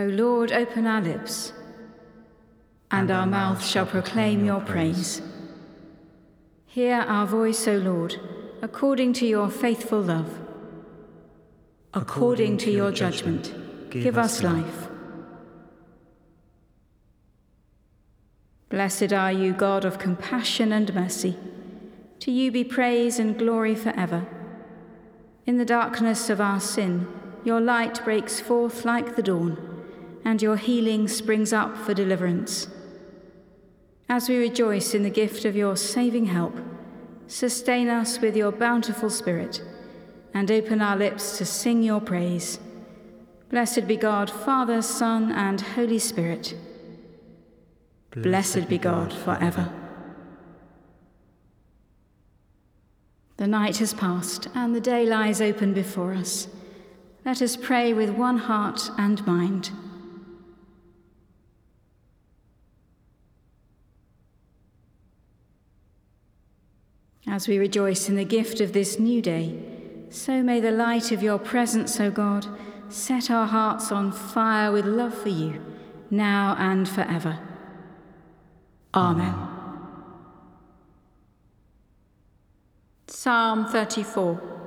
O Lord, open our lips, and our mouth shall proclaim your praise. Hear our voice, O Lord, according to your faithful love. According to your judgment, give us life. Blessed are you, God of compassion and mercy. To you be praise and glory forever. In the darkness of our sin, your light breaks forth like the dawn, and your healing springs up for deliverance. As we rejoice in the gift of your saving help, sustain us with your bountiful Spirit, and open our lips to sing your praise. Blessed be God, Father, Son, and Holy Spirit. Blessed be God forever. The night has passed, and the day lies open before us. Let us pray with one heart and mind. As we rejoice in the gift of this new day, so may the light of your presence, O God, set our hearts on fire with love for you, now and forever. Amen. Psalm 34.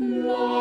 Lord.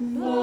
Lord.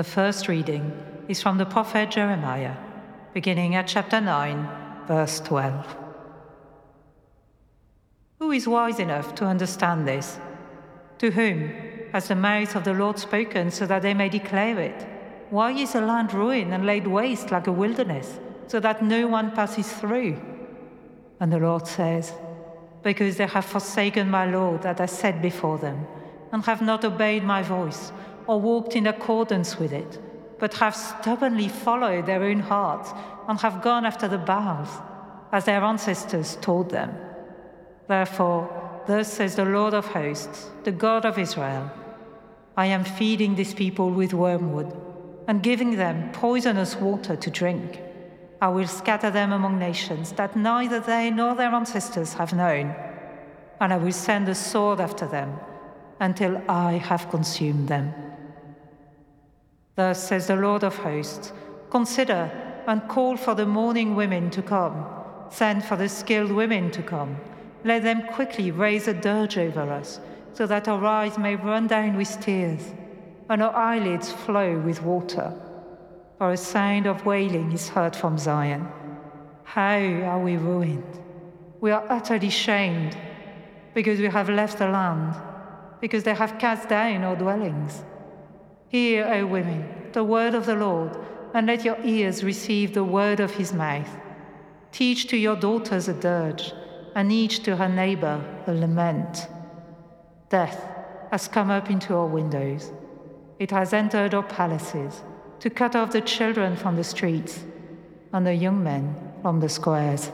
The first reading is from the prophet Jeremiah, beginning at chapter 9, verse 12. Who is wise enough to understand this? To whom has the mouth of the Lord spoken so that they may declare it? Why is the land ruined and laid waste like a wilderness, so that no one passes through? And the Lord says, Because they have forsaken my law that I set before them, and have not obeyed my voice, or walked in accordance with it, but have stubbornly followed their own hearts, and have gone after the Baals, as their ancestors told them. Therefore, thus says the Lord of hosts, the God of Israel I am feeding this people with wormwood, and giving them poisonous water to drink. I will scatter them among nations that neither they nor their ancestors have known, and I will send a sword after them until I have consumed them. Thus says the Lord of hosts Consider and call for the mourning women to come, send for the skilled women to come. Let them quickly raise a dirge over us, so that our eyes may run down with tears, and our eyelids flow with water for a sound of wailing is heard from Zion. How are we ruined? We are utterly shamed because we have left the land, because they have cast down our dwellings. Hear, O women, the word of the Lord, and let your ears receive the word of his mouth. Teach to your daughters a dirge, and each to her neighbor a lament. Death has come up into our windows, it has entered our palaces to cut off the children from the streets and the young men from the squares.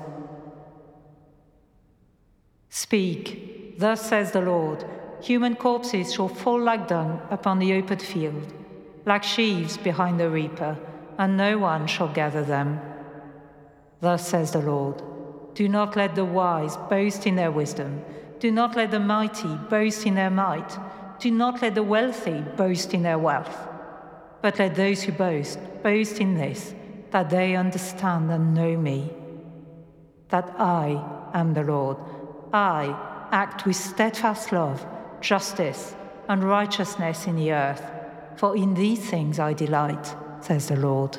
Speak, thus says the Lord human corpses shall fall like dung upon the open field, like sheaves behind the reaper, and no one shall gather them. Thus says the Lord Do not let the wise boast in their wisdom, do not let the mighty boast in their might, do not let the wealthy boast in their wealth. But let those who boast boast in this, that they understand and know me, that I am the Lord. I act with steadfast love, justice, and righteousness in the earth, for in these things I delight, says the Lord.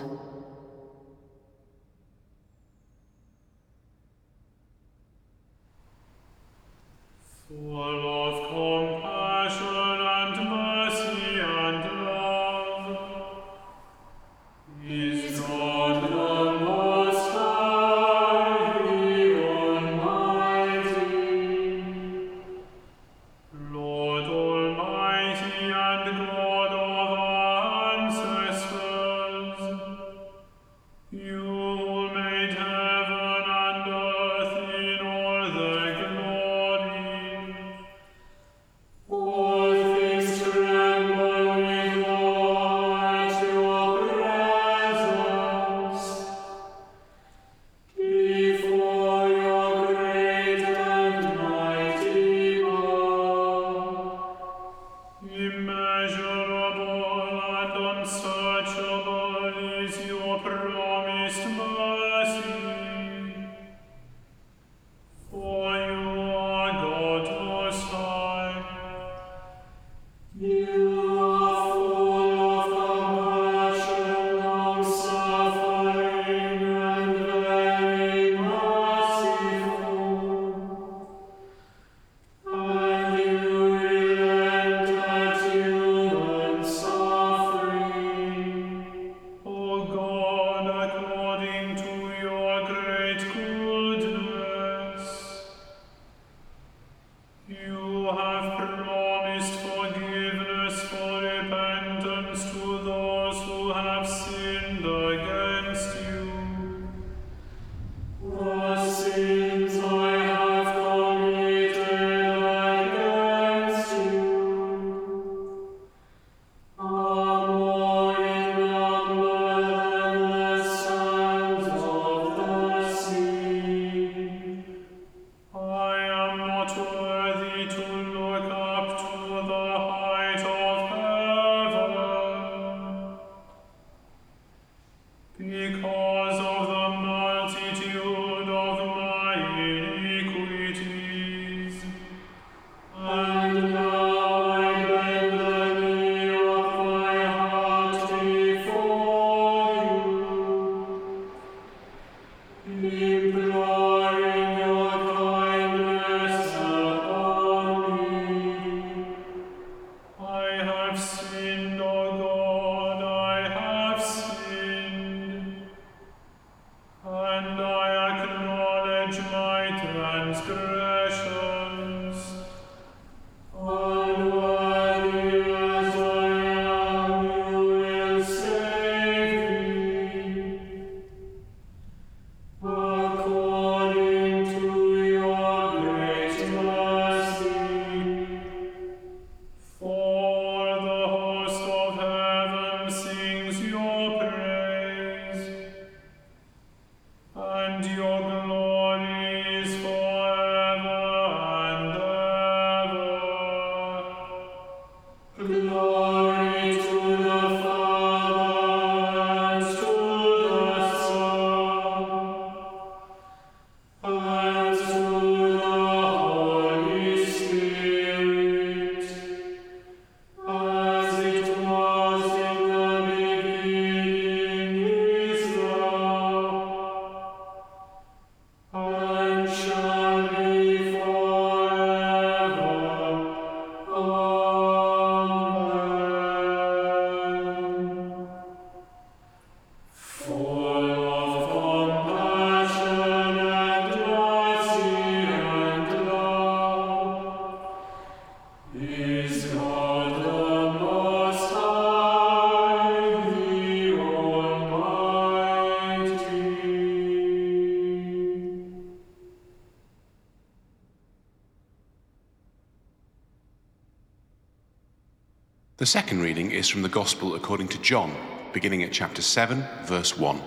The second reading is from the Gospel according to John, beginning at chapter 7, verse 1.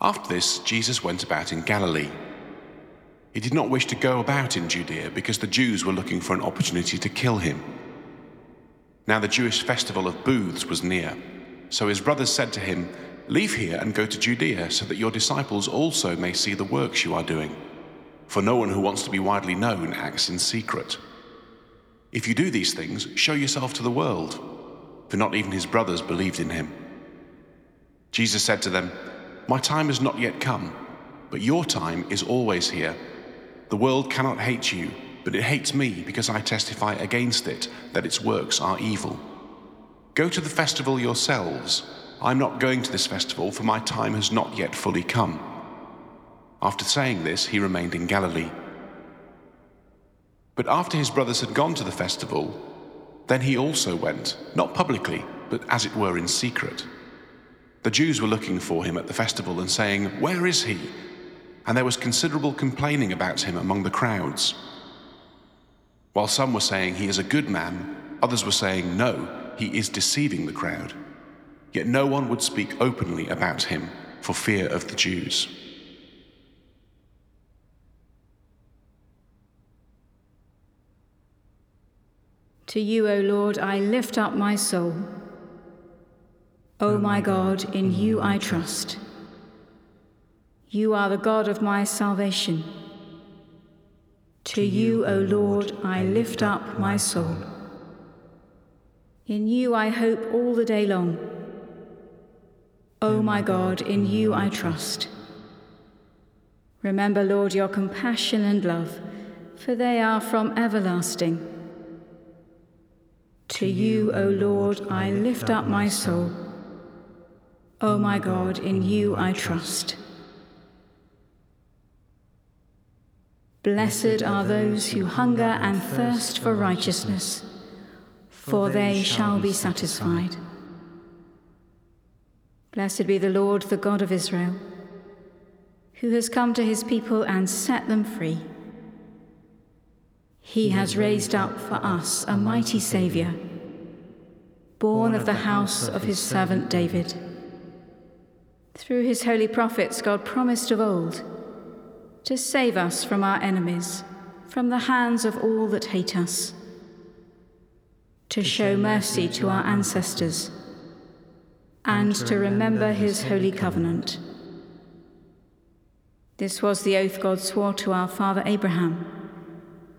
After this, Jesus went about in Galilee. He did not wish to go about in Judea because the Jews were looking for an opportunity to kill him. Now the Jewish festival of booths was near, so his brothers said to him, Leave here and go to Judea so that your disciples also may see the works you are doing. For no one who wants to be widely known acts in secret. If you do these things, show yourself to the world. For not even his brothers believed in him. Jesus said to them, My time has not yet come, but your time is always here. The world cannot hate you, but it hates me because I testify against it that its works are evil. Go to the festival yourselves. I'm not going to this festival, for my time has not yet fully come. After saying this, he remained in Galilee. But after his brothers had gone to the festival, then he also went, not publicly, but as it were in secret. The Jews were looking for him at the festival and saying, Where is he? And there was considerable complaining about him among the crowds. While some were saying he is a good man, others were saying, No, he is deceiving the crowd. Yet no one would speak openly about him for fear of the Jews. To you, O Lord, I lift up my soul. O oh, my God, in oh, you I trust. You are the God of my salvation. To you, O Lord, I lift up my soul. In you I hope all the day long. O oh, my God, in you I trust. Remember, Lord, your compassion and love, for they are from everlasting. To you, O Lord, I lift up my soul. O my God, in you I trust. Blessed are those who hunger and thirst for righteousness, for they shall be satisfied. Blessed be the Lord, the God of Israel, who has come to his people and set them free. He has raised up for us a mighty Saviour, born of the house of his servant David. Through his holy prophets, God promised of old to save us from our enemies, from the hands of all that hate us, to show mercy to our ancestors, and to remember his holy covenant. This was the oath God swore to our father Abraham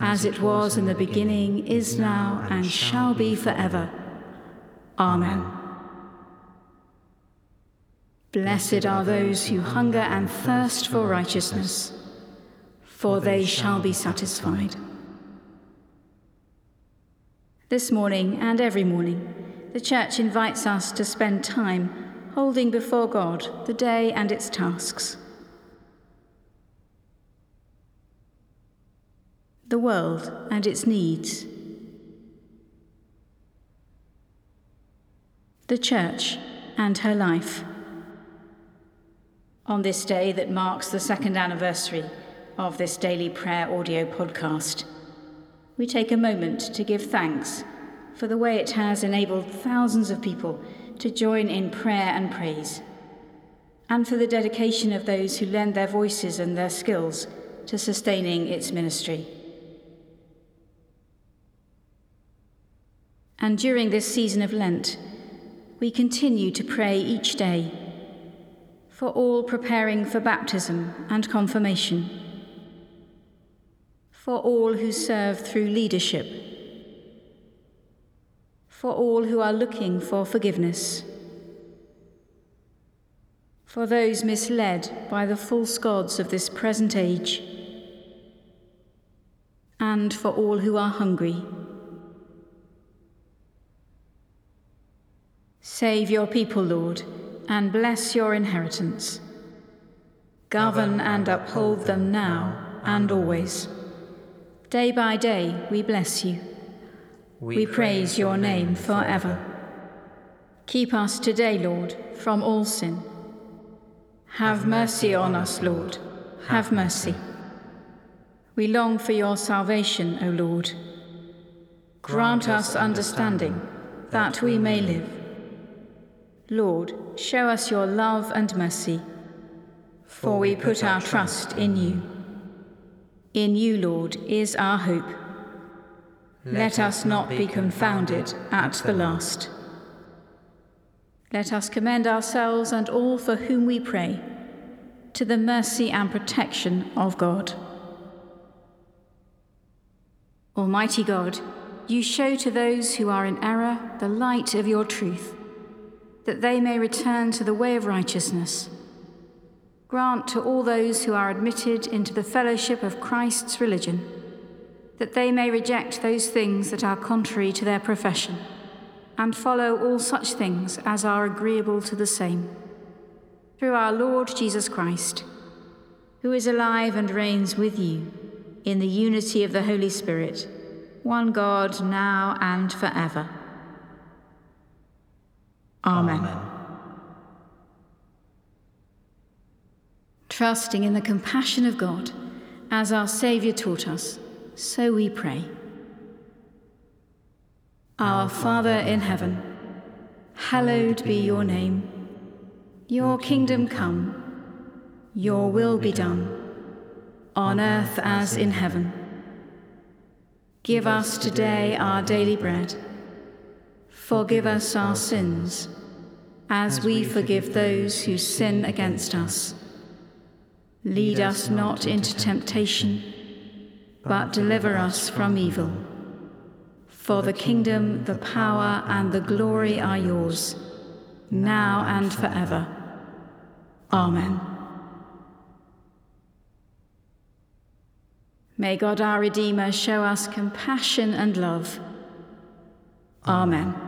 as it was in the beginning, is now, and shall be forever. Amen. Blessed are those who hunger and thirst for righteousness, for they shall be satisfied. This morning and every morning, the Church invites us to spend time holding before God the day and its tasks. The world and its needs. The Church and her life. On this day that marks the second anniversary of this daily prayer audio podcast, we take a moment to give thanks for the way it has enabled thousands of people to join in prayer and praise, and for the dedication of those who lend their voices and their skills to sustaining its ministry. And during this season of Lent, we continue to pray each day for all preparing for baptism and confirmation, for all who serve through leadership, for all who are looking for forgiveness, for those misled by the false gods of this present age, and for all who are hungry. Save your people, Lord, and bless your inheritance. Govern and uphold them now and always. Day by day we bless you. We praise your name forever. Keep us today, Lord, from all sin. Have mercy on us, Lord. Have mercy. We long for your salvation, O Lord. Grant us understanding that we may live. Lord, show us your love and mercy, for we put our trust in you. In you, Lord, is our hope. Let us not be confounded at the last. Let us commend ourselves and all for whom we pray to the mercy and protection of God. Almighty God, you show to those who are in error the light of your truth that they may return to the way of righteousness. Grant to all those who are admitted into the fellowship of Christ's religion that they may reject those things that are contrary to their profession and follow all such things as are agreeable to the same. Through our Lord Jesus Christ, who is alive and reigns with you in the unity of the Holy Spirit, one God, now and forever. Amen. Amen. Trusting in the compassion of God, as our Saviour taught us, so we pray. Our Father in heaven, hallowed be your name. Your kingdom come, your will be done, on earth as in heaven. Give us today our daily bread Forgive us our sins, as we forgive those who sin against us. Lead us not into temptation, but deliver us from evil. For the kingdom, the power, and the glory are yours, now and forever. Amen. May God our Redeemer show us compassion and love. Amen.